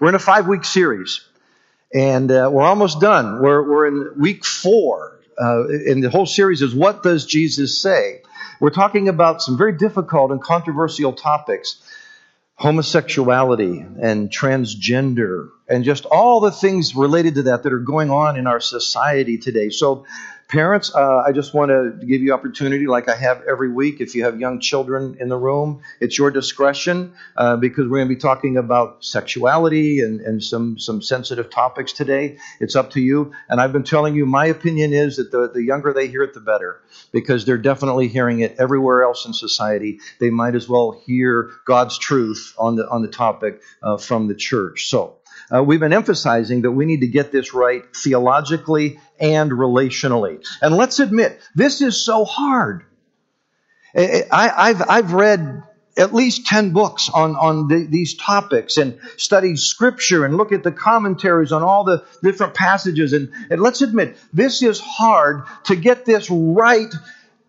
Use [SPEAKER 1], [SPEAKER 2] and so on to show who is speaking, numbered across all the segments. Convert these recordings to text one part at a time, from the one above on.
[SPEAKER 1] We're in a five week series, and uh, we're almost done. We're, we're in week four, uh, and the whole series is What Does Jesus Say? We're talking about some very difficult and controversial topics homosexuality and transgender and just all the things related to that that are going on in our society today. So, Parents, uh, I just want to give you opportunity, like I have every week. If you have young children in the room, it's your discretion uh, because we're going to be talking about sexuality and, and some, some sensitive topics today. It's up to you. And I've been telling you, my opinion is that the, the younger they hear it, the better because they're definitely hearing it everywhere else in society. They might as well hear God's truth on the, on the topic uh, from the church. So, uh, we've been emphasizing that we need to get this right theologically and relationally. And let's admit, this is so hard. I, have I've read at least 10 books on, on the, these topics and studied scripture and look at the commentaries on all the different passages. And, and let's admit, this is hard to get this right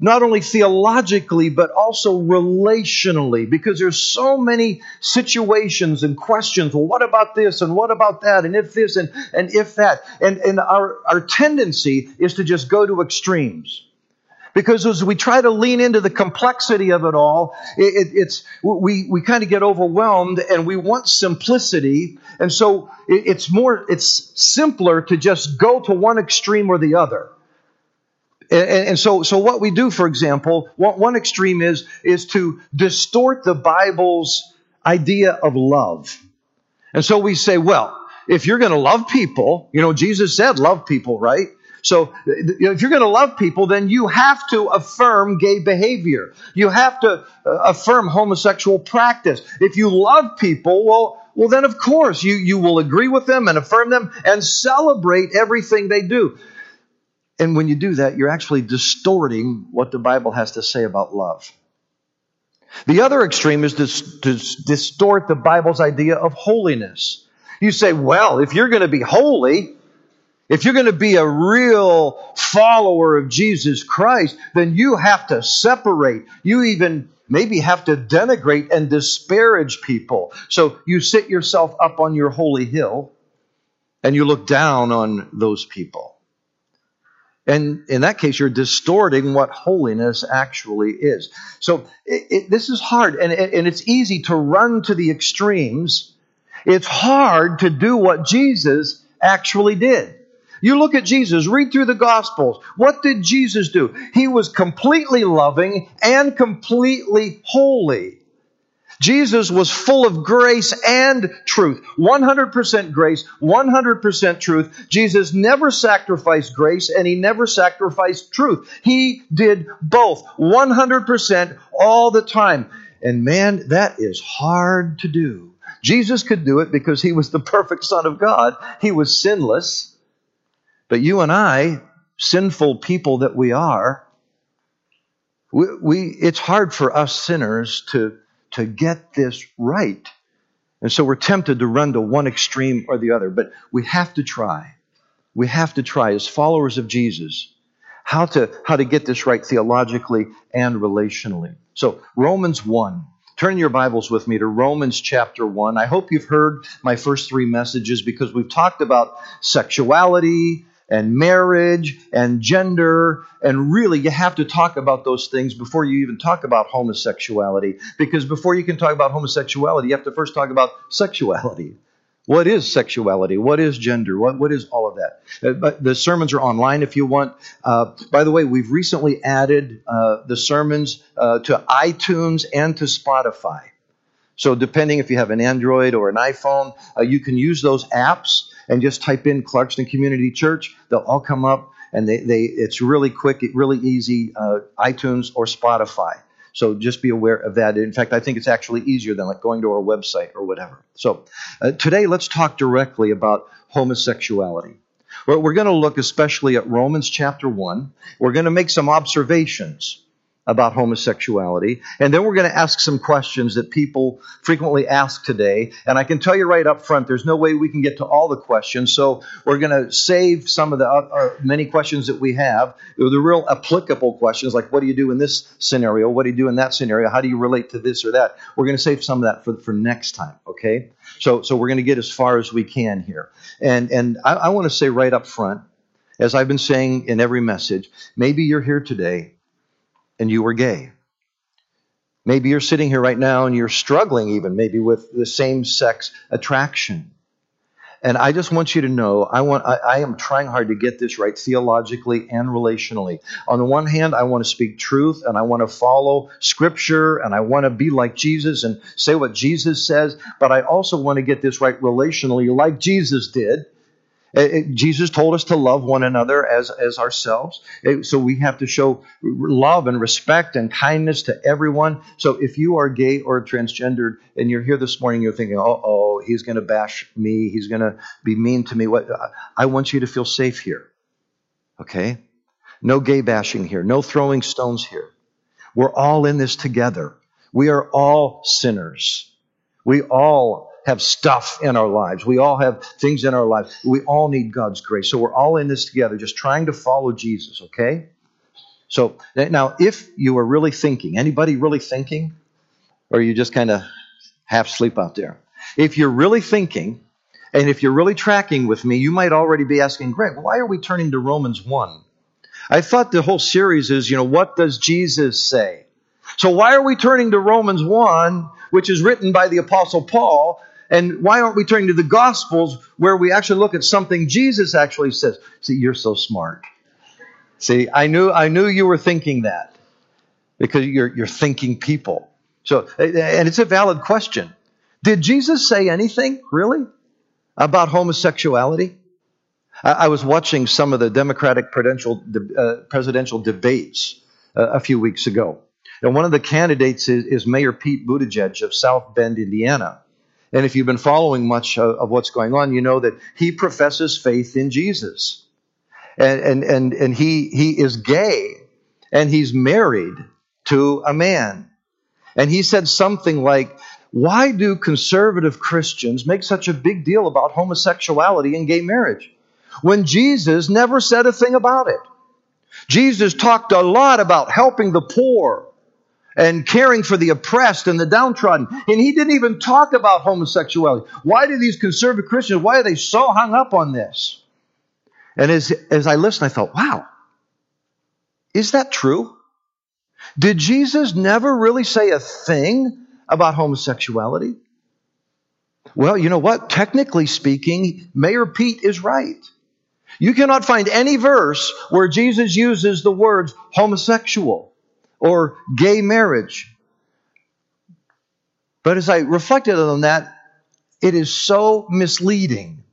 [SPEAKER 1] not only theologically, but also relationally, because there's so many situations and questions. Well, what about this? And what about that? And if this and, and if that. And, and our, our tendency is to just go to extremes. Because as we try to lean into the complexity of it all, it, it, it's, we, we kind of get overwhelmed and we want simplicity. And so it, it's more, it's simpler to just go to one extreme or the other. And, and, so, so what we do, for example, one, one extreme is, is to distort the Bible's idea of love. And so we say, well, if you're going to love people, you know, Jesus said love people, right? So if you're going to love people, then you have to affirm gay behavior. You have to uh, affirm homosexual practice. If you love people, well, well, then of course you, you will agree with them and affirm them and celebrate everything they do. And when you do that, you're actually distorting what the Bible has to say about love. The other extreme is to, to distort the Bible's idea of holiness. You say, well, if you're going to be holy, if you're going to be a real follower of Jesus Christ, then you have to separate. You even maybe have to denigrate and disparage people. So you sit yourself up on your holy hill and you look down on those people. And in that case, you're distorting what holiness actually is. So it, it, this is hard, and, and it's easy to run to the extremes. It's hard to do what Jesus actually did. You look at Jesus, read through the Gospels. What did Jesus do? He was completely loving and completely holy. Jesus was full of grace and truth. 100% grace, 100% truth. Jesus never sacrificed grace and he never sacrificed truth. He did both 100% all the time. And man, that is hard to do. Jesus could do it because he was the perfect Son of God. He was sinless. But you and I, sinful people that we are, we, we it's hard for us sinners to to get this right. And so we're tempted to run to one extreme or the other, but we have to try. We have to try as followers of Jesus how to, how to get this right theologically and relationally. So, Romans 1. Turn your Bibles with me to Romans chapter 1. I hope you've heard my first three messages because we've talked about sexuality, and marriage and gender. And really, you have to talk about those things before you even talk about homosexuality. Because before you can talk about homosexuality, you have to first talk about sexuality. What is sexuality? What is gender? What, what is all of that? Uh, but the sermons are online if you want. Uh, by the way, we've recently added uh, the sermons uh, to iTunes and to Spotify. So, depending if you have an Android or an iPhone, uh, you can use those apps and just type in Clarkston Community Church. They'll all come up, and they, they it's really quick, really easy. Uh, iTunes or Spotify. So just be aware of that. In fact, I think it's actually easier than like going to our website or whatever. So uh, today, let's talk directly about homosexuality. We're going to look especially at Romans chapter 1. We're going to make some observations. About homosexuality. And then we're going to ask some questions that people frequently ask today. And I can tell you right up front, there's no way we can get to all the questions. So we're going to save some of the uh, many questions that we have. The real applicable questions, like what do you do in this scenario? What do you do in that scenario? How do you relate to this or that? We're going to save some of that for, for next time, okay? So, so we're going to get as far as we can here. And, and I, I want to say right up front, as I've been saying in every message, maybe you're here today and you were gay. Maybe you're sitting here right now and you're struggling even maybe with the same sex attraction. And I just want you to know, I want, I, I, am trying hard to get this right theologically and relationally. On the one hand, I want to speak truth and I want to follow Scripture and I want to be like Jesus and say what Jesus says, but I also want to get this right relationally, like Jesus did. Uh, Jesus told us to love one another as, as ourselves. Uh, so we have to show love and respect and kindness to everyone. So if you are gay or transgendered and you're here this morning, you're thinking, oh, oh, he's going to bash me. He's going to be mean to me. What? I want you to feel safe here. Okay? No gay bashing here. No throwing stones here. We're all in this together. We are all sinners. We all have stuff in our lives. We all have things in our lives. We all need God's grace. So we're all in this together, just trying to follow Jesus, okay? So now, if you are really thinking, anybody really thinking? Or are you just kind of half sleep out there? If you're really thinking, and if you're really tracking with me, you might already be asking, Greg, why are we turning to Romans 1? I thought the whole series is, you know, what does Jesus say? So why are we turning to Romans 1, which is written by the Apostle Paul, and why aren't we turning to the Gospels where we actually look at something Jesus actually says? See, you're so smart. See, I knew I knew you were thinking that because you're you're thinking people. So, and it's a valid question. Did Jesus say anything really about homosexuality? I, I was watching some of the Democratic presidential uh, presidential debates uh, a few weeks ago, and one of the candidates is, is Mayor Pete Buttigieg of South Bend, Indiana. And if you've been following much of, of what's going on, you know that he professes faith in Jesus. And, and, and, and he, he is gay and he's married to a man. And he said something like, Why do conservative Christians make such a big deal about homosexuality and gay marriage when Jesus never said a thing about it? Jesus talked a lot about helping the poor and caring for the oppressed and the downtrodden. And he didn't even talk about homosexuality. Why do these conservative Christians, why are they so hung up on this? And as, as I listened, I thought, wow, is that true? Did Jesus never really say a thing about homosexuality? Well, you know what? Technically speaking, Mayor Pete is right. You cannot find any verse where Jesus uses the words homosexual or gay marriage. But as I reflected on that, it is so misleading.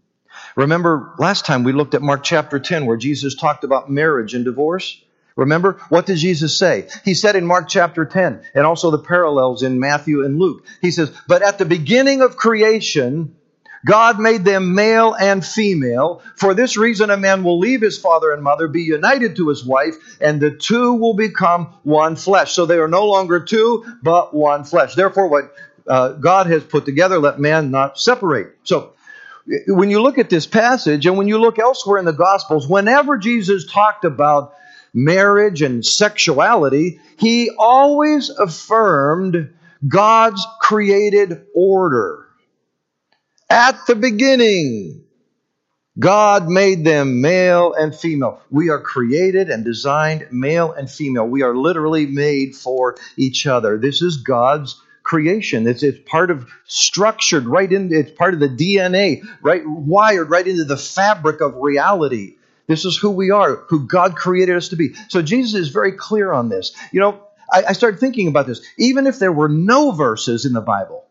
[SPEAKER 1] Remember last time we looked at Mark chapter 10 where Jesus talked about marriage and divorce? Remember, what did Jesus say? He said in Mark chapter 10, and also the parallels in Matthew and Luke. He says, But at the beginning of creation, God made them male and female. For this reason, a man will leave his father and mother, be united to his wife, and the two will become one flesh. So they are no longer two, but one flesh. Therefore, what uh, God has put together, let man not separate. So, when you look at this passage and when you look elsewhere in the Gospels, whenever Jesus talked about marriage and sexuality, he always affirmed God's created order. At the beginning, God made them male and female. We are created and designed male and female. We are literally made for each other. This is God's creation. It's, it's part of structured right in, it's part of the DNA, right, wired right into the fabric of reality. This is who we are, who God created us to be. So Jesus is very clear on this. You know, I, I started thinking about this. Even if there were no verses in the Bible,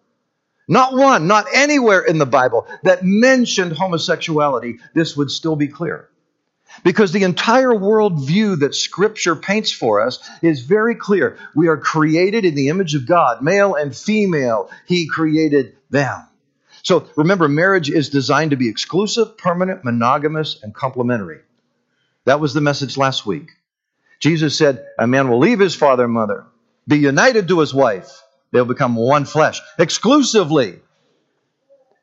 [SPEAKER 1] not one, not anywhere in the Bible that mentioned homosexuality, this would still be clear. Because the entire worldview that Scripture paints for us is very clear. We are created in the image of God, male and female. He created them. So remember, marriage is designed to be exclusive, permanent, monogamous, and complementary. That was the message last week. Jesus said, A man will leave his father and mother, be united to his wife. They'll become one flesh exclusively.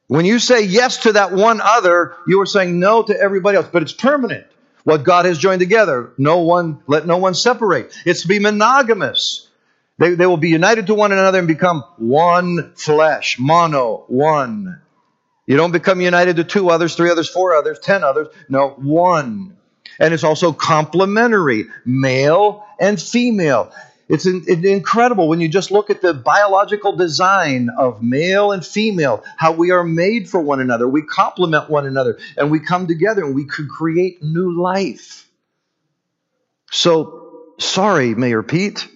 [SPEAKER 1] When you say yes to that one other, you are saying no to everybody else, but it's permanent. What God has joined together, no one let no one separate. It's to be monogamous. They, they will be united to one another and become one flesh, mono, one. You don't become united to two others, three others, four others, ten others. No, one. And it's also complementary, male and female. It's incredible when you just look at the biological design of male and female, how we are made for one another. We complement one another and we come together and we could create new life. So, sorry, Mayor Pete,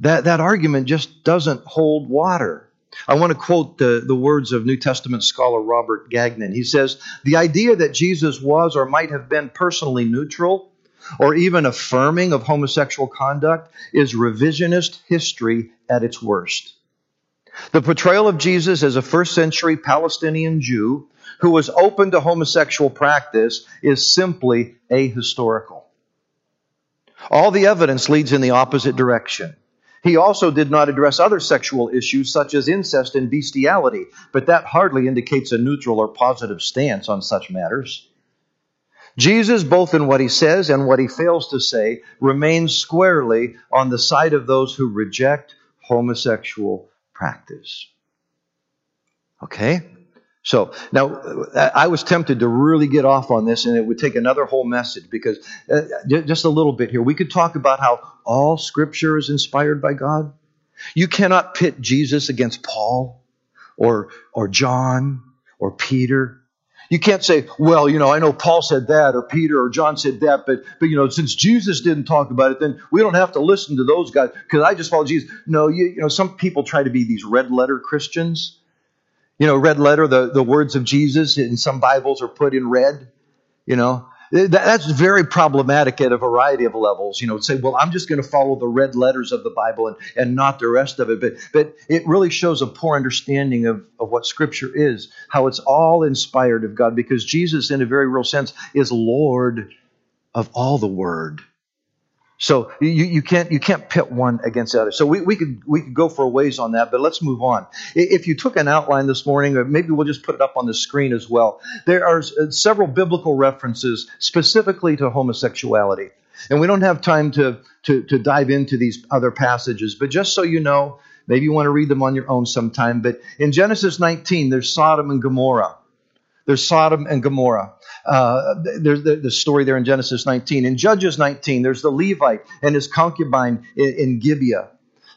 [SPEAKER 1] that, that argument just doesn't hold water. I want to quote the, the words of New Testament scholar Robert Gagnon. He says, The idea that Jesus was or might have been personally neutral or even affirming of homosexual conduct is revisionist history at its worst. The portrayal of Jesus as a first century Palestinian Jew who was open to homosexual practice is simply ahistorical. All the evidence leads in the opposite direction. He also did not address other sexual issues such as incest and bestiality, but that hardly indicates a neutral or positive stance on such matters. Jesus, both in what he says and what he fails to say, remains squarely on the side of those who reject homosexual practice. Okay? So now I was tempted to really get off on this, and it would take another whole message because uh, just a little bit here. We could talk about how all Scripture is inspired by God. You cannot pit Jesus against Paul or or John or Peter you can't say, well, you know, I know Paul said that or Peter or John said that, but but you know, since Jesus didn't talk about it, then we don't have to listen to those guys because I just follow Jesus. No, you, you know, some people try to be these red letter Christians. You know, red letter, the, the words of Jesus in some Bibles are put in red, you know. That's very problematic at a variety of levels. You know, say, well, I'm just going to follow the red letters of the Bible and, and not the rest of it. But, but it really shows a poor understanding of, of what Scripture is, how it's all inspired of God, because Jesus, in a very real sense, is Lord of all the Word. So you, you can't you can't pit one against the other. So we, we could we could go for a ways on that, but let's move on. If you took an outline this morning, or maybe we'll just put it up on the screen as well. There are uh, several biblical references specifically to homosexuality, and we don't have time to to, to dive into these other passages. But just so you know, maybe you want to read them on your own sometime. But in Genesis 19, there's Sodom and Gomorrah. There's Sodom and Gomorrah. Uh, there's the, the, story there in Genesis 19. In Judges 19, there's the Levite and his concubine in, in Gibeah.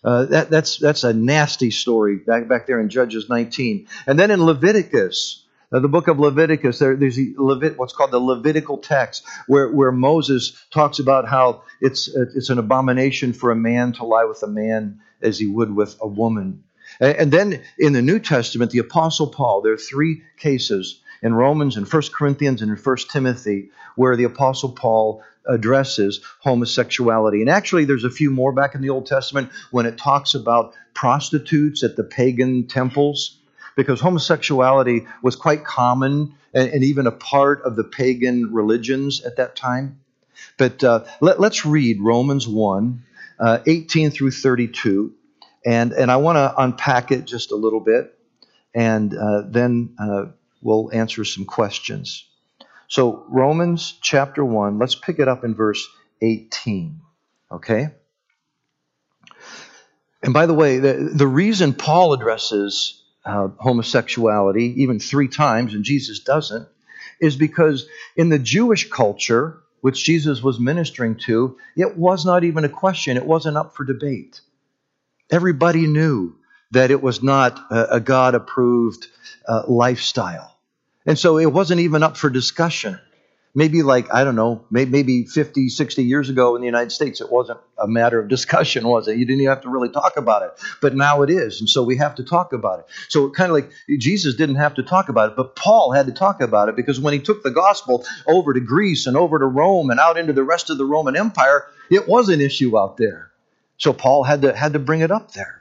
[SPEAKER 1] Uh, that, that's, that's a nasty story back, back there in Judges 19. And then in Leviticus, uh, the book of Leviticus, there, there's the Levit, what's called the Levitical text, where, where Moses talks about how it's, it's an abomination for a man to lie with a man as he would with a woman. And then in the New Testament, the Apostle Paul, there are three cases in Romans and 1 Corinthians and in 1 Timothy where the Apostle Paul addresses homosexuality. And actually, there's a few more back in the Old Testament when it talks about prostitutes at the pagan temples, because homosexuality was quite common and, and even a part of the pagan religions at that time. But uh, let, us read Romans 1 uh, 18 through 32. And, and I want to unpack it just a little bit and uh, then uh, we'll answer some questions. So, Romans chapter 1, let's pick it up in verse 18. Okay? And by the way, the, the reason Paul addresses uh, homosexuality even three times and Jesus doesn't is because in the Jewish culture, which Jesus was ministering to, it was not even a question. It wasn't up for debate. Everybody knew that it was not a, God approved uh, lifestyle. And so it wasn't even up for discussion. Maybe like, I don't know, maybe 50, 60 years ago in the United States, it wasn't a matter of discussion, was it? You didn't even have to really talk about it. But now it is. And so we have to talk about it. So kind of like Jesus didn't have to talk about it, but Paul had to talk about it because when he took the gospel over to Greece and over to Rome and out into the rest of the Roman Empire, it was an issue out there. So Paul had to, had to bring it up there.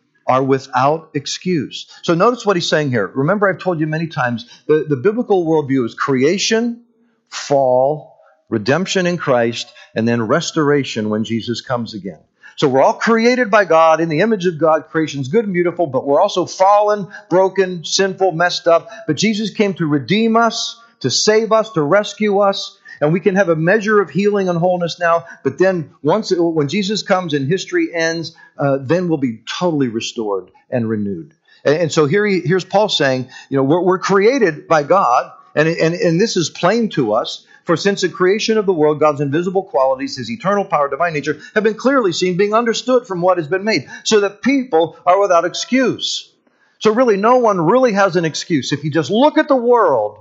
[SPEAKER 1] are without excuse. So notice what he's saying here. Remember, I've told you many times the, the biblical worldview is creation, fall, redemption in Christ, and then restoration when Jesus comes again. So we're all created by God in the image of God. Creation's good and beautiful, but we're also fallen, broken, sinful, messed up. But Jesus came to redeem us, to save us, to rescue us, and we can have a measure of healing and wholeness now. But then once when Jesus comes and history ends, uh, then we'll be totally restored and renewed. And, and so here he, here's Paul saying, you know, we're, we're created by God, and, and and this is plain to us. For since the creation of the world, God's invisible qualities, his eternal power, divine nature, have been clearly seen, being understood from what has been made, so that people are without excuse. So, really, no one really has an excuse. If you just look at the world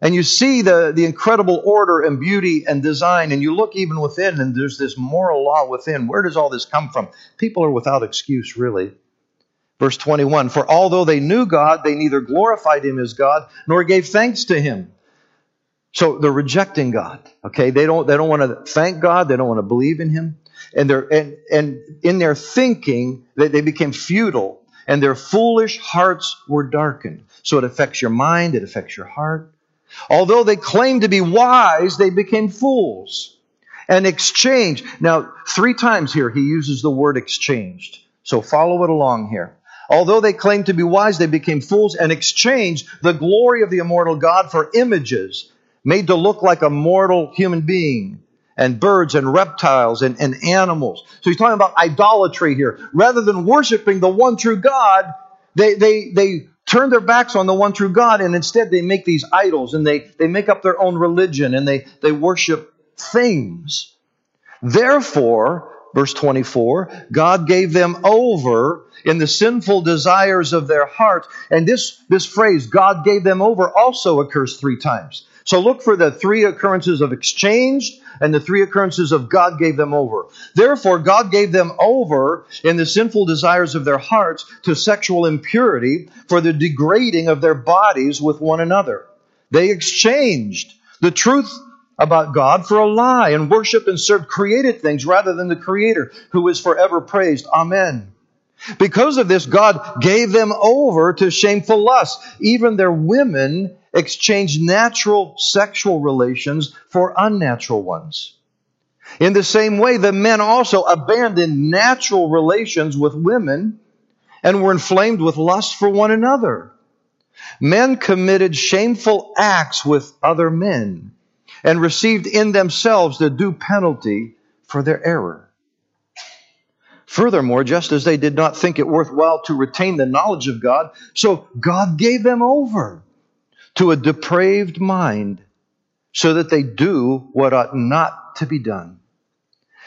[SPEAKER 1] and you see the, the incredible order and beauty and design, and you look even within, and there's this moral law within, where does all this come from? People are without excuse, really. Verse 21 For although they knew God, they neither glorified him as God nor gave thanks to him. So they're rejecting God. Okay, they don't they don't want to thank God. They don't want to believe in Him, and they're and and in their thinking they, they became futile, and their foolish hearts were darkened. So it affects your mind. It affects your heart. Although they claimed to be wise, they became fools. And exchange. Now, three times here he uses the word exchanged. So follow it along here. Although they claimed to be wise, they became fools and exchanged the glory of the immortal God for images made to look like a mortal human being, and birds and reptiles and, and animals. So he's talking about idolatry here. Rather than worshiping the one true God, they, they, they turn their backs on the one true God and instead they make these idols and they, they make up their own religion and they, they worship things. Therefore, verse 24, God gave them over in the sinful desires of their heart. And this, this phrase, God gave them over, also occurs three times. So look for the three occurrences of exchange and the three occurrences of God gave them over. Therefore, God gave them over in the sinful desires of their hearts to sexual impurity for the degrading of their bodies with one another. They exchanged the truth about God for a lie and worshiped and served created things rather than the Creator who is forever praised. Amen. Because of this, God gave them over to shameful lust. Even their women exchanged natural sexual relations for unnatural ones. In the same way, the men also abandoned natural relations with women and were inflamed with lust for one another. Men committed shameful acts with other men and received in themselves the due penalty for their error. Furthermore, just as they did not think it worthwhile to retain the knowledge of God, so God gave them over to a depraved mind so that they do what ought not to be done.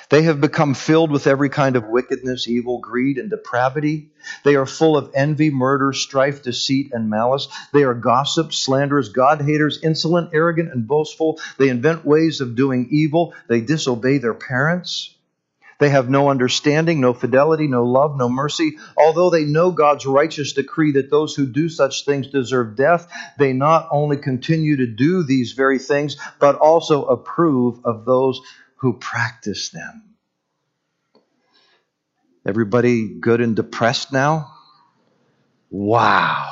[SPEAKER 1] They have become filled with every kind of wickedness, evil, greed, and depravity. They are full of envy, murder, strife, deceit, and malice. They are gossips, slanderers, God haters, insolent, arrogant, and boastful. They invent ways of doing evil. They disobey their parents. They have no understanding, no fidelity, no love, no mercy. Although they know God's righteous decree that those who do such things deserve death, they not only continue to do these very things, but also approve of those who practice them. Everybody good and depressed now? Wow.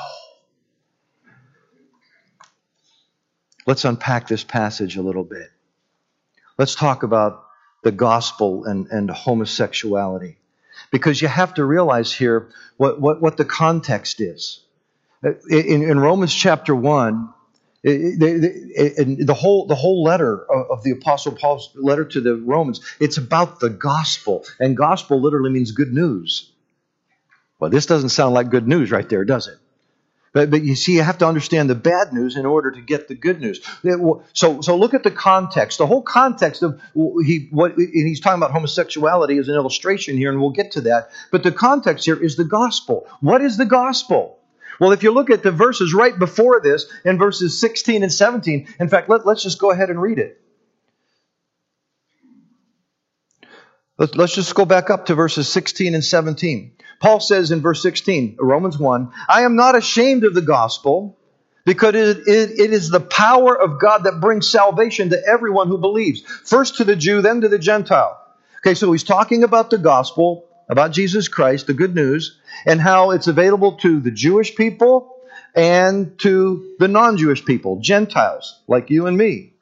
[SPEAKER 1] Let's unpack this passage a little bit. Let's talk about the gospel and, and homosexuality. Because you have to realize here what, what, what the context is. In, in Romans chapter 1, it, the whole the whole letter of the apostle paul's letter to the romans it's about the gospel and gospel literally means good news well this doesn't sound like good news right there does it but, but you see, you have to understand the bad news in order to get the good news. So, so look at the context. The whole context of he what he's talking about homosexuality is an illustration here, and we'll get to that. But the context here is the gospel. What is the gospel? Well, if you look at the verses right before this, in verses 16 and 17, in fact, let, let's just go ahead and read it. Let's, let's just go back up to verses 16 and 17. Paul says in verse 16, Romans 1, I am not ashamed of the gospel because it, it, it is the power of God that brings salvation to everyone who believes. First to the Jew, then to the Gentile. Okay, so he's talking about the gospel, about Jesus Christ, the good news, and how it's available to the Jewish people and to the non Jewish people, Gentiles, like you and me.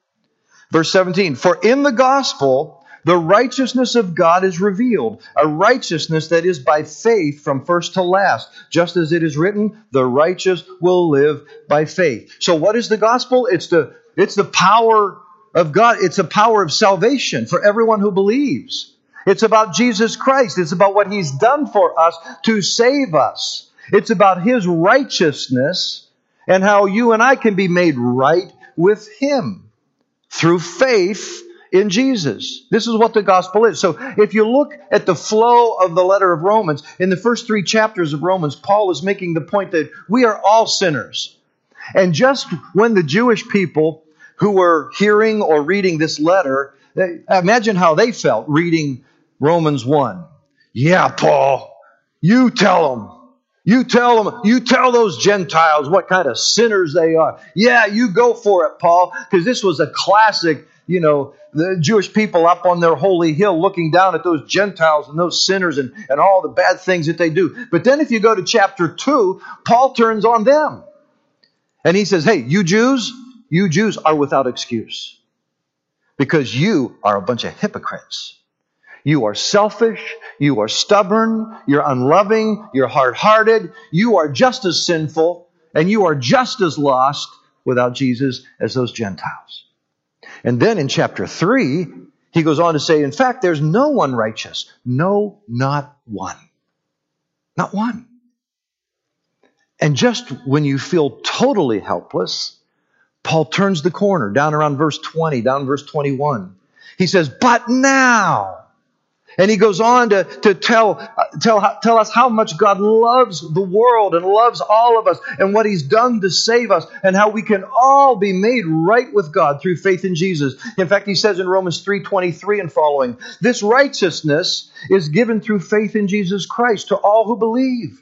[SPEAKER 1] Verse 17 For in the gospel, the righteousness of God is revealed, a righteousness that is by faith from first to last. Just as it is written, the righteous will live by faith. So what is the gospel? It's the it's the power of God. It's the power of salvation for everyone who believes. It's about Jesus Christ. It's about what he's done for us to save us. It's about his righteousness and how you and I can be made right with him through faith in Jesus. This is what the gospel is. So if you look at the flow of the letter of Romans, in the first three chapters of Romans, Paul is making the point that we are all sinners. And just when the Jewish people who were hearing or reading this letter, imagine how they felt reading Romans 1. Yeah, Paul, you tell them. You tell them, you tell those Gentiles what kind of sinners they are. Yeah, you go for it, Paul, because this was a classic, you know, the Jewish people up on their holy hill looking down at those Gentiles and those sinners and, and all the bad things that they do. But then if you go to chapter 2, Paul turns on them. And he says, Hey, you Jews, you Jews are without excuse because you are a bunch of hypocrites. You are selfish, you are stubborn, you're unloving, you're hard hearted, you are just as sinful, and you are just as lost without Jesus as those Gentiles. And then in chapter 3, he goes on to say, in fact, there's no one righteous. No, not one. Not one. And just when you feel totally helpless, Paul turns the corner down around verse 20, down verse 21. He says, But now, and he goes on to, to tell, tell, tell us how much God loves the world and loves all of us and what he's done to save us and how we can all be made right with God through faith in Jesus. In fact, he says in Romans 3:23 and following, this righteousness is given through faith in Jesus Christ to all who believe.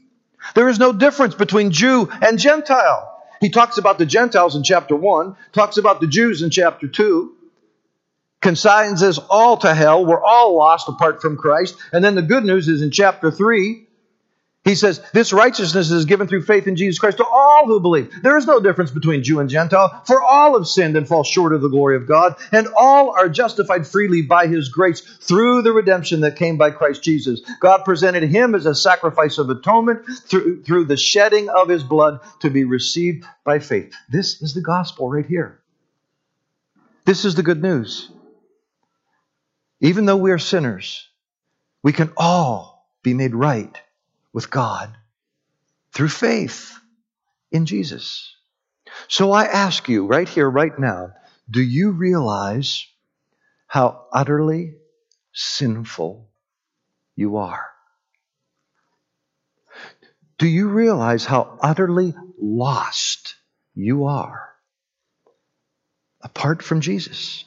[SPEAKER 1] There is no difference between Jew and Gentile. He talks about the Gentiles in chapter 1, talks about the Jews in chapter 2, consigns us all to hell. We're all lost apart from Christ. And then the good news is in chapter 3, he says, This righteousness is given through faith in Jesus Christ to all who believe. There is no difference between Jew and Gentile, for all have sinned and fall short of the glory of God, and all are justified freely by his grace through the redemption that came by Christ Jesus. God presented him as a sacrifice of atonement through, through the shedding of his blood to be received by faith. This is the gospel right here. This is the good news. Even though we are sinners, we can all be made right with God through faith in Jesus. So I ask you right here, right now, do you realize how utterly sinful you are? Do you realize how utterly lost you are apart from Jesus?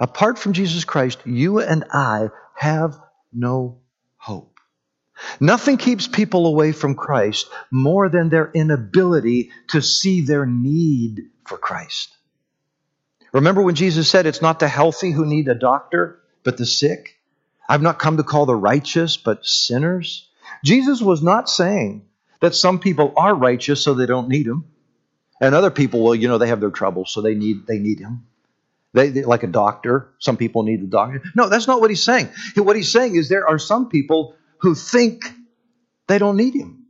[SPEAKER 1] Apart from Jesus Christ, you and I have no hope. Nothing keeps people away from Christ more than their inability to see their need for Christ. Remember when Jesus said, It's not the healthy who need a doctor, but the sick? I've not come to call the righteous, but sinners. Jesus was not saying that some people are righteous so they don't need him. And other people, well, you know, they have their troubles, so they need they need him. They, they, like a doctor. Some people need a doctor. No, that's not what he's saying. What he's saying is there are some people who think they don't need him.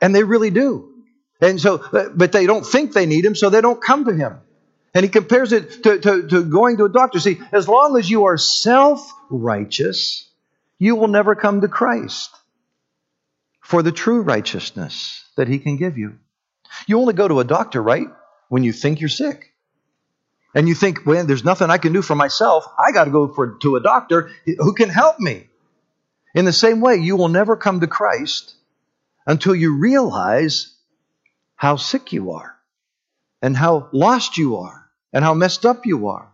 [SPEAKER 1] And they really do. And so, but they don't think they need him, so they don't come to him. And he compares it to, to, to going to a doctor. See, as long as you are self righteous, you will never come to Christ for the true righteousness that he can give you. You only go to a doctor, right? When you think you're sick. And you think, well, there's nothing I can do for myself. I got to go for, to a doctor who can help me. In the same way, you will never come to Christ until you realize how sick you are and how lost you are and how messed up you are.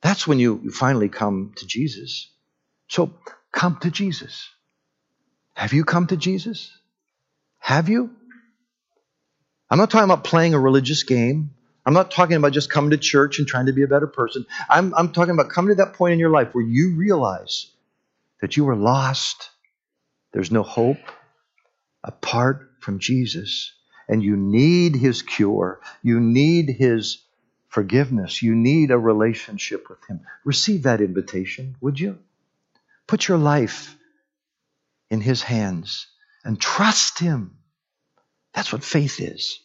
[SPEAKER 1] That's when you finally come to Jesus. So come to Jesus. Have you come to Jesus? Have you? I'm not talking about playing a religious game. I'm not talking about just coming to church and trying to be a better person. I'm, I'm talking about coming to that point in your life where you realize that you are lost. There's no hope apart from Jesus. And you need his cure. You need his forgiveness. You need a relationship with him. Receive that invitation, would you? Put your life in his hands and trust him. That's what faith is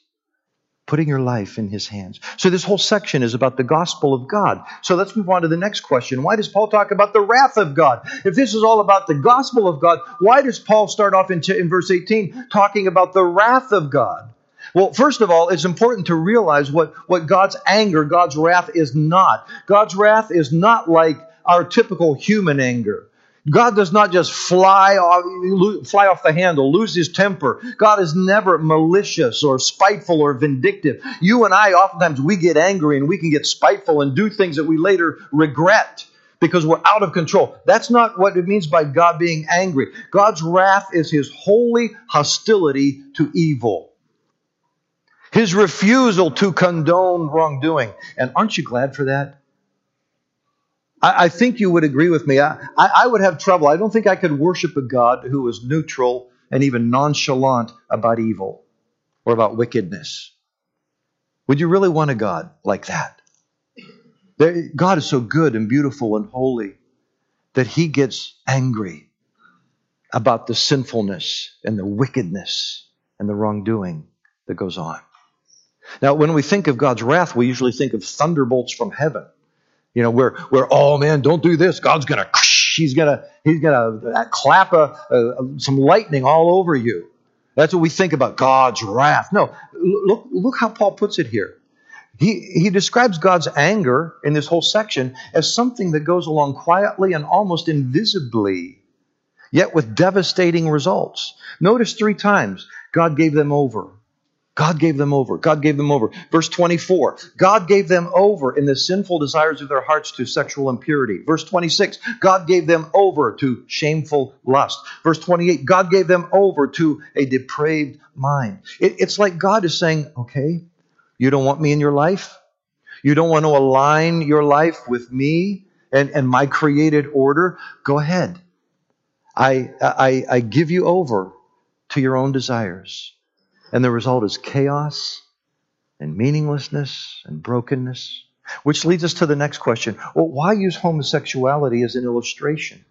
[SPEAKER 1] putting your life in his hands. So this whole section is about the gospel of God. So let's move on to the next question. Why does Paul talk about the wrath of God? If this is all about the gospel of God, why does Paul start off in, in verse 18 talking about the wrath of God? Well, first of all, it's important to realize what, what God's anger, God's wrath is not. God's wrath is not like our typical human anger. God does not just fly off, fly off the handle, lose his temper. God is never malicious or spiteful or vindictive. You and I, oftentimes, we get angry and we can get spiteful and do things that we later regret because we're out of control. That's not what it means by God being angry. God's wrath is his holy hostility to evil, his refusal to condone wrongdoing. And aren't you glad for that? I, I think you would agree with me. I, I would have trouble. I don't think I could worship a God who was neutral and even nonchalant about evil or about wickedness. Would you really want a God like that? God is so good and beautiful and holy that he gets angry about the sinfulness and the wickedness and the wrongdoing that goes on. Now, when we think of God's wrath, we usually think of thunderbolts from heaven. You know, where, oh man, don't do this. God's to, he's to, he's to clap a, a, some lightning all over you. That's what we think about God's wrath. No, look, look how Paul puts it here. He, he describes God's anger in this whole section as something that goes along quietly and almost invisibly, yet with devastating results. Notice three times God gave them over. God gave them over. God gave them over. Verse 24, God gave them over in the sinful desires of their hearts to sexual impurity. Verse 26, God gave them over to shameful lust. Verse 28, God gave them over to a depraved mind. It, it's like God is saying, okay, you don't want me in your life? You don't want to align your life with me and, and my created order? Go ahead. I, I, I give you over to your own desires. And the result is chaos and meaninglessness and brokenness. Which leads us to the next question. Well, why use homosexuality as an illustration?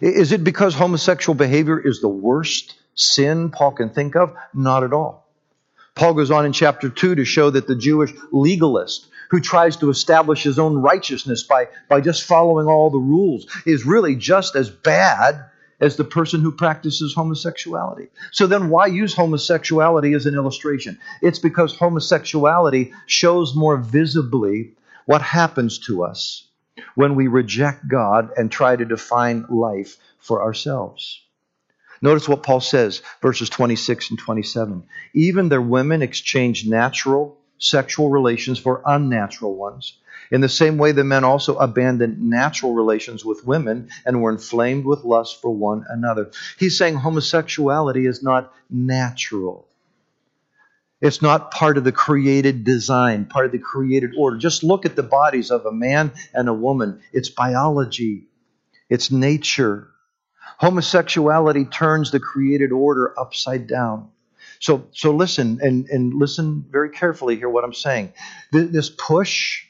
[SPEAKER 1] Is it because homosexual behavior is the worst sin Paul can think of? Not at all. Paul goes on in chapter 2 to show that the Jewish legalist who tries to establish his own righteousness by, by just following all the rules is really just as bad as the person who practices homosexuality. So then, why use homosexuality as an illustration? It's because homosexuality shows more visibly what happens to us when we reject God and try to define life for ourselves. Notice what Paul says, verses 26 and 27. Even their women exchanged natural sexual relations for unnatural ones in the same way, the men also abandoned natural relations with women and were inflamed with lust for one another. He's saying homosexuality is not natural. It's not part of the created design, part of the created order. Just look at the bodies of a man and a woman. It's biology, it's nature. Homosexuality turns the created order upside down. So, so listen and, and listen very carefully here what I'm saying. This push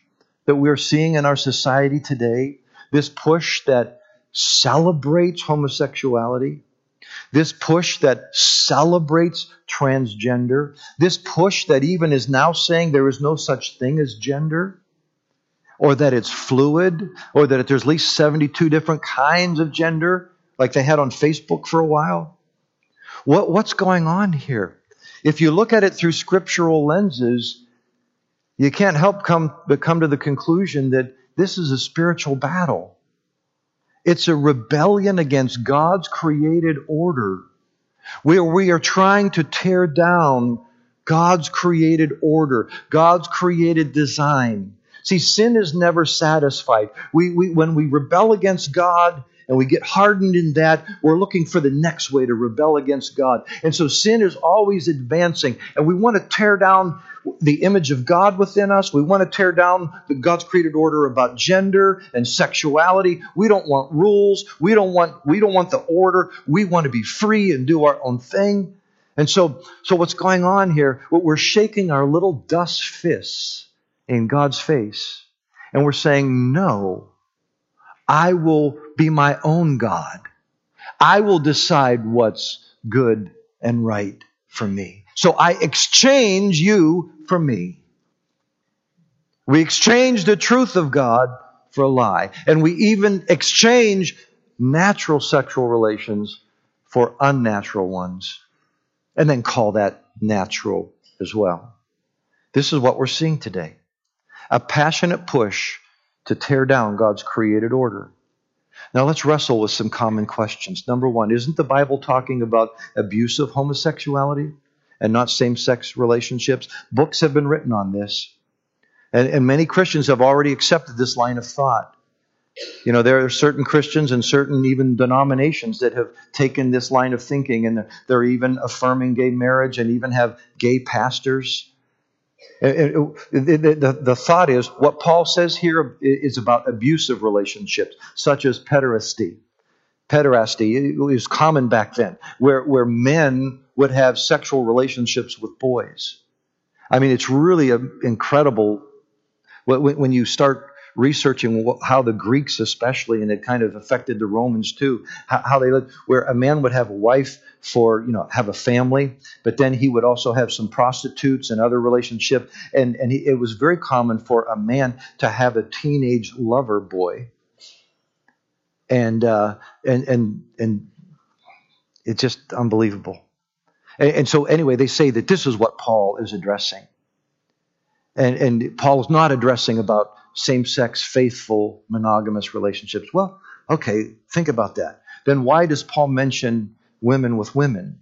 [SPEAKER 1] that we're seeing in our society today, this push that celebrates homosexuality, this push that celebrates transgender, this push that even is now saying there is no such thing as gender, or that it's fluid, or that there's at least 72 different kinds of gender, like they had on Facebook for a while. What, what's going on here? If you look at it through scriptural lenses, you can't help come, but come to the conclusion that this is a spiritual battle. It's a rebellion against God's created order, where we are trying to tear down God's created order, God's created design. See, sin is never satisfied. We, we, when we rebel against God and we get hardened in that, we're looking for the next way to rebel against God. And so sin is always advancing. And we want to tear down the image of God within us. We want to tear down the God's created order about gender and sexuality. We don't want rules. We don't want we don't want the order. We want to be free and do our own thing. And so so what's going on here? We're shaking our little dust fists in God's face and we're saying, "No. I will be my own God. I will decide what's good and right for me." So I exchange you for me. We exchange the truth of God for a lie. And we even exchange natural sexual relations for unnatural ones. And then call that natural as well. This is what we're seeing today a passionate push to tear down God's created order. Now let's wrestle with some common questions. Number one, isn't the Bible talking about abuse of homosexuality? And not same sex relationships. Books have been written on this. And, and, many Christians have already accepted this line of thought. You know, there are certain Christians and certain even denominations that have taken this line of thinking and they're, they're even affirming gay marriage and even have gay pastors. The, the, the, thought is what Paul says here is about abusive relationships, such as pederasty. Pederasty was common back then, where, where men would have sexual relationships with boys. I mean, it's really incredible when you start researching how the Greeks, especially, and it kind of affected the Romans too, how they lived, where a man would have a wife for, you know, have a family, but then he would also have some prostitutes and other relationship, and and he, it was very common for a man to have a teenage lover boy, and uh, and and and it's just unbelievable. And, and so, anyway, they say that this is what Paul is addressing. And, and Paul is not addressing about same sex, faithful, monogamous relationships. Well, okay, think about that. Then why does Paul mention women with women?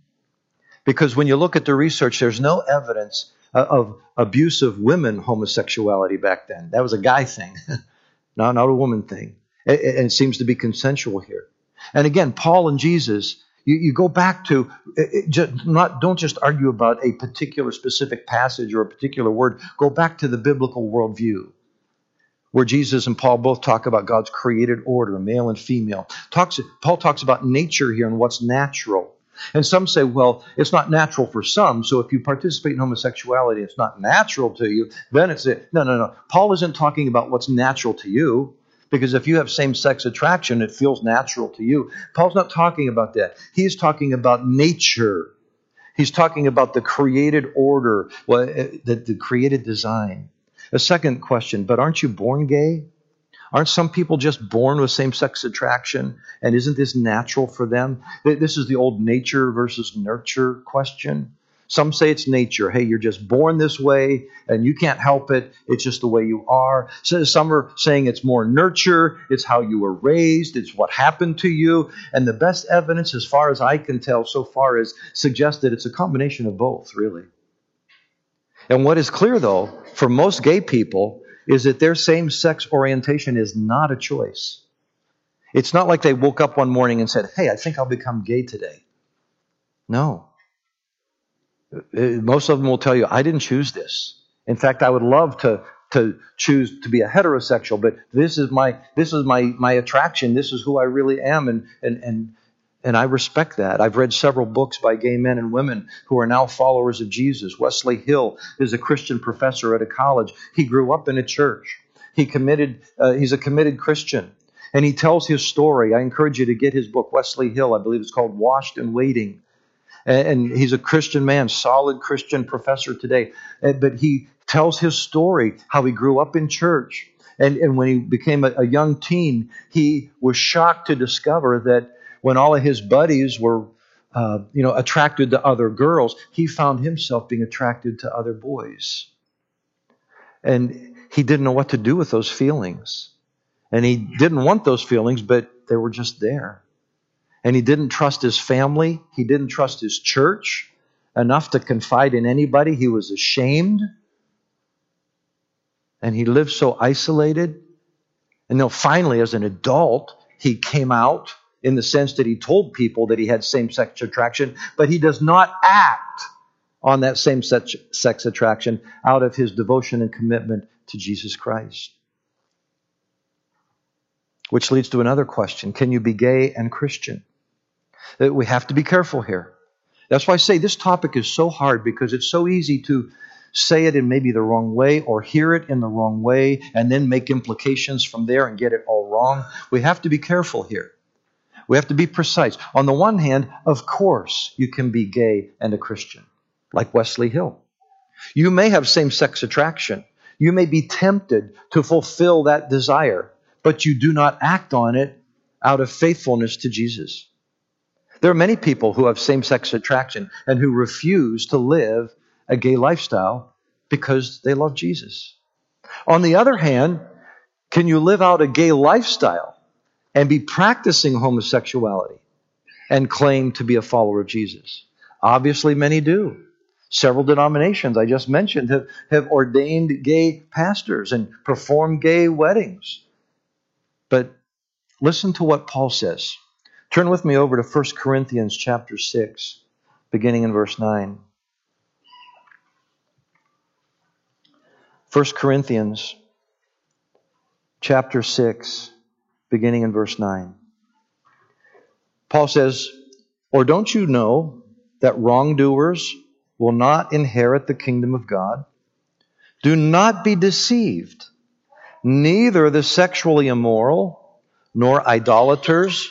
[SPEAKER 1] Because when you look at the research, there's no evidence uh, of abusive women homosexuality back then. That was a guy thing, not a woman thing. And it seems to be consensual here. And again, Paul and Jesus you, you go back to eh, eh, just not don't just argue about a particular specific passage or a particular word. Go back to the biblical worldview, where Jesus and Paul both talk about God's created order, male and female. Talks Paul talks about nature here and what's natural. And some say, well, it's not natural for some, so if you participate in homosexuality, it's not natural to you, then it's it. No, no, no. Paul isn't talking about what's natural to you. Because if you have same sex attraction, it feels natural to you. Paul's not talking about that. He's talking about nature. He's talking about the created order, uh, the, the created design. A second question, but aren't you born gay? Aren't some people just born with same sex attraction? And isn't this natural for them? This is the old nature versus nurture question. Some say it's nature. Hey, you're just born this way and you can't help it. It's just the way you are. So some are saying it's more nurture. It's how you were raised. It's what happened to you. And the best evidence, as far as I can tell so far, is suggests that it's a combination of both, really. And what is clear, though, for most gay people, is that their same sex orientation is not a choice. It's not like they woke up one morning and said, Hey, I think I'll become gay today. No. Uh, most of them will tell you, I didn't choose this. In fact, I would love to to choose to be a heterosexual, but this is my this is my my attraction. This is who I really am, and and and and I respect that. I've read several books by gay men and women who are now followers of Jesus. Wesley Hill is a Christian professor at a college. He grew up in a church. He committed. Uh, he's a committed Christian, and he tells his story. I encourage you to get his book, Wesley Hill. I believe it's called "Washed and Waiting." And he's a Christian man, solid Christian professor today. But he tells his story, how he grew up in church. And, and when he became a, a young teen, he was shocked to discover that when all of his buddies were uh, you know, attracted to other girls, he found himself being attracted to other boys. And he didn't know what to do with those feelings. And he didn't want those feelings, but they were just there and he didn't trust his family, he didn't trust his church enough to confide in anybody. He was ashamed. And he lived so isolated. And then finally, as an adult, he came out in the sense that he told people that he had same sex attraction, but he does not act on that same sex attraction out of his devotion and commitment to Jesus Christ. Which leads to another question Can you be gay and Christian? Uh, we have to be careful here. That's why I say this topic is so hard because it's so easy to say it in maybe the wrong way or hear it in the wrong way and then make implications from there and get it all wrong. We have to be careful here. We have to be precise. On the one hand, of course, you can be gay and a Christian, like Wesley Hill. You may have same sex attraction. You may be tempted to fulfill that desire, but you do not act on it out of faithfulness to Jesus. There are many people who have same sex attraction and who refuse to live a gay lifestyle because they love Jesus. On the other hand, can you live out a gay lifestyle and be practicing homosexuality and claim to be a follower of Jesus? Obviously, many do. Several denominations I just mentioned have, have ordained gay pastors and performed gay weddings. But listen to what Paul says. Turn with me over to 1 Corinthians chapter 6, beginning in verse 9. 1 Corinthians chapter 6, beginning in verse 9. Paul says, Or don't you know that wrongdoers will not inherit the kingdom of God? Do not be deceived. Neither the sexually immoral, nor idolaters,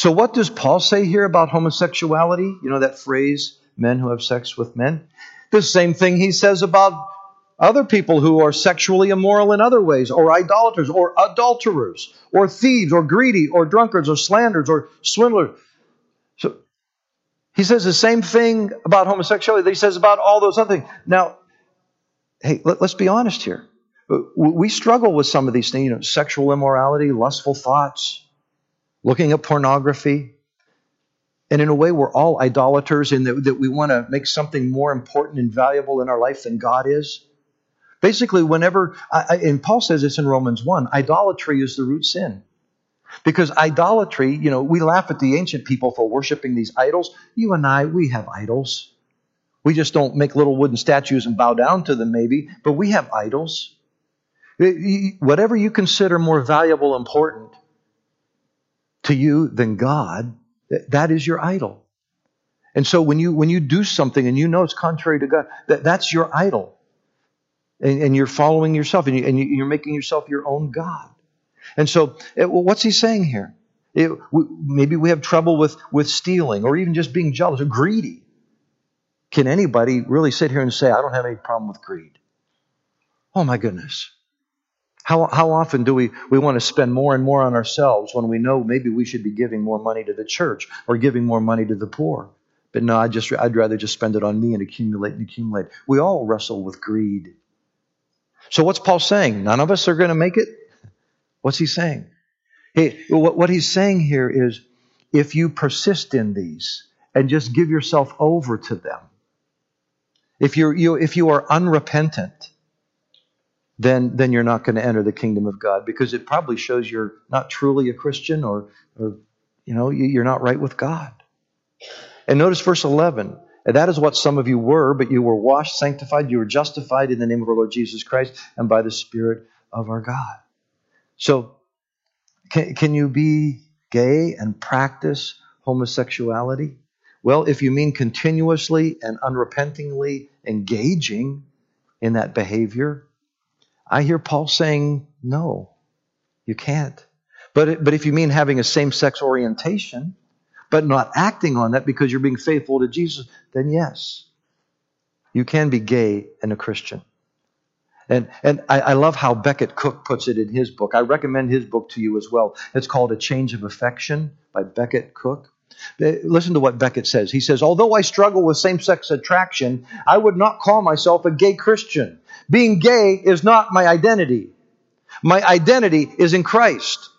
[SPEAKER 1] So, what does Paul say here about homosexuality? You know that phrase, men who have sex with men? The same thing he says about other people who are sexually immoral in other ways, or idolaters, or adulterers, or thieves, or greedy, or drunkards, or slanderers, or swindlers. So he says the same thing about homosexuality that he says about all those other things. Now, hey, let, us be honest here. We struggle with some of these things, you know, sexual immorality, lustful thoughts, looking at pornography. And in a way, we're all idolaters in that, that we want to make something more important and valuable in our life than God is. Basically, whenever, I, and Paul says this in Romans 1, idolatry is the root sin. Because idolatry, you know, we laugh at the ancient people for worshiping these idols. You and I, we have idols. We just don't make little wooden statues and bow down to them, maybe, but we have idols. Whatever you consider more valuable, important, to you than God, that is your idol. And so when you when you do something and you know it's contrary to God, that, that's your idol. And, and you're following yourself and, you, and you're making yourself your own God. And so it, well, what's he saying here? It, we, maybe we have trouble with, with stealing or even just being jealous or greedy. Can anybody really sit here and say, I don't have any problem with greed? Oh my goodness. How, how often do we, we want to spend more and more on ourselves when we know maybe we should be giving more money to the church or giving more money to the poor? But no, I just, I'd rather just spend it on me and accumulate and accumulate. We all wrestle with greed. So what's Paul saying? None of us are going to make it? What's he saying? Hey, what he's saying here is if you persist in these and just give yourself over to them, if, you're, you, if you are unrepentant, then, then you're not going to enter the kingdom of God because it probably shows you're not truly a Christian or, or you know, you're not right with God. And notice verse 11. And that is what some of you were, but you were washed, sanctified, you were justified in the name of our Lord Jesus Christ and by the Spirit of our God. So, can, can you be gay and practice homosexuality? Well, if you mean continuously and unrepentingly engaging in that behavior, I hear Paul saying, no, you can't. But, but if you mean having a same sex orientation, but not acting on that because you're being faithful to Jesus, then yes, you can be gay and a Christian. And, and I, I, love how Becket Cook puts it in his book. I recommend his book to you as well. It's called A Change of Affection by Becket Cook. Listen to what Becket says. He says, Although I struggle with same sex attraction, I would not call myself a gay Christian. Being gay is not my identity. My identity is in Christ.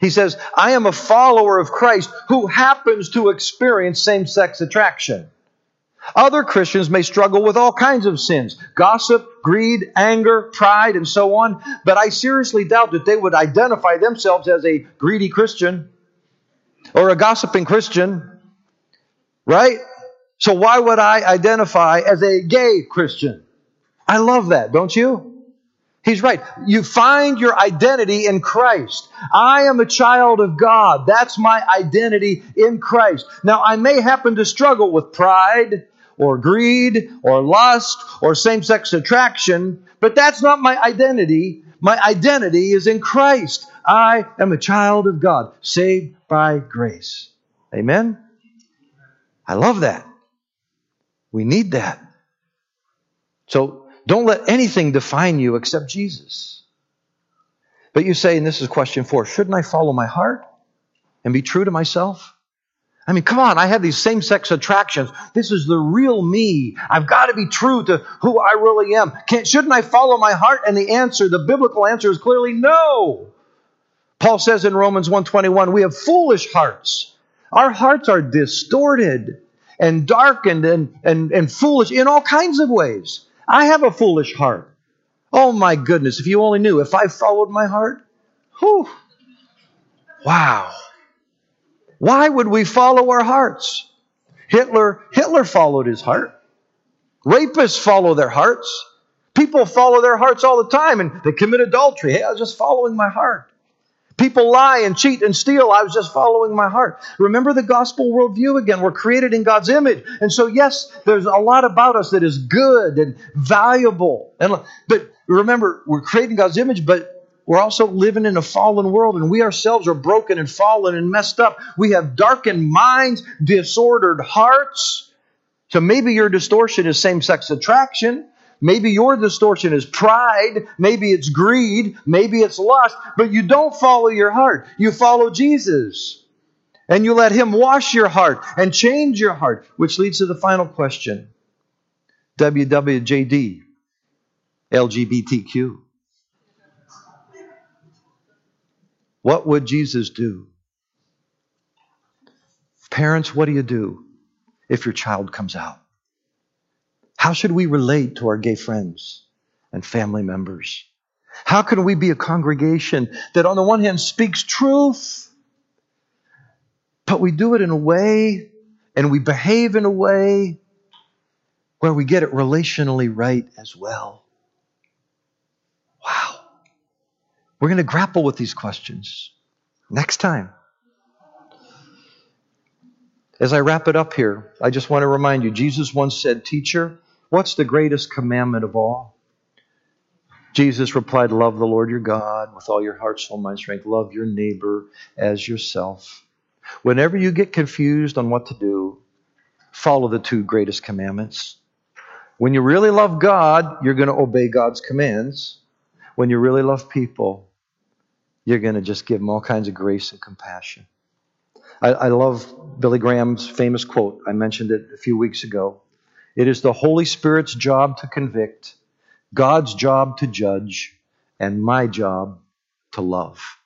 [SPEAKER 1] He says, I am a follower of Christ who happens to experience same sex attraction. Other Christians may struggle with all kinds of sins gossip, greed, anger, pride, and so on, but I seriously doubt that they would identify themselves as a greedy Christian or a gossiping Christian, right? So why would I identify as a gay Christian? I love that, don't you? He's right. You find your identity in Christ. I am a child of God. That's my identity in Christ. Now, I may happen to struggle with pride or greed or lust or same sex attraction, but that's not my identity. My identity is in Christ. I am a child of God, saved by grace. Amen? I love that. We need that. So don't let anything define you except Jesus. But you say, and this is question four, shouldn't I follow my heart and be true to myself? I mean, come on, I have these same sex attractions. This is the real me. I've got to be true to who I really am. Can't, shouldn't I follow my heart? And the answer, the biblical answer is clearly no. Paul says in Romans 1:21, we have foolish hearts. Our hearts are distorted and darkened and, and, and foolish in all kinds of ways. I have a foolish heart. Oh my goodness, if you only knew, if I followed my heart, whew, wow. Why would we follow our hearts? Hitler, Hitler followed his heart. Rapists follow their hearts. People follow their hearts all the time and they commit adultery. Hey, I was just following my heart. People lie and cheat and steal. I was just following my heart. Remember the gospel worldview again. We're created in God's image. And so, yes, there's a lot about us that is good and valuable. And, but remember, we're created in God's image, but we're also living in a fallen world, and we ourselves are broken and fallen and messed up. We have darkened minds, disordered hearts. So maybe your distortion is same sex attraction. Maybe your distortion is pride. Maybe it's greed. Maybe it's lust. But you don't follow your heart. You follow Jesus. And you let Him wash your heart and change your heart, which leads to the final question WWJD, LGBTQ. What would Jesus do? Parents, what do you do if your child comes out? How should we relate to our gay friends and family members? How can we be a congregation that, on the one hand, speaks truth, but we do it in a way and we behave in a way where we get it relationally right as well? Wow. We're going to grapple with these questions next time. As I wrap it up here, I just want to remind you Jesus once said, Teacher, What's the greatest commandment of all? Jesus replied, Love the Lord your God with all your heart, soul, mind, strength. Love your neighbor as yourself. Whenever you get confused on what to do, follow the two greatest commandments. When you really love God, you're going to obey God's commands. When you really love people, you're going to just give them all kinds of grace and compassion. I, I love Billy Graham's famous quote. I mentioned it a few weeks ago. It is the Holy Spirit's job to convict, God's job to judge, and my job to love.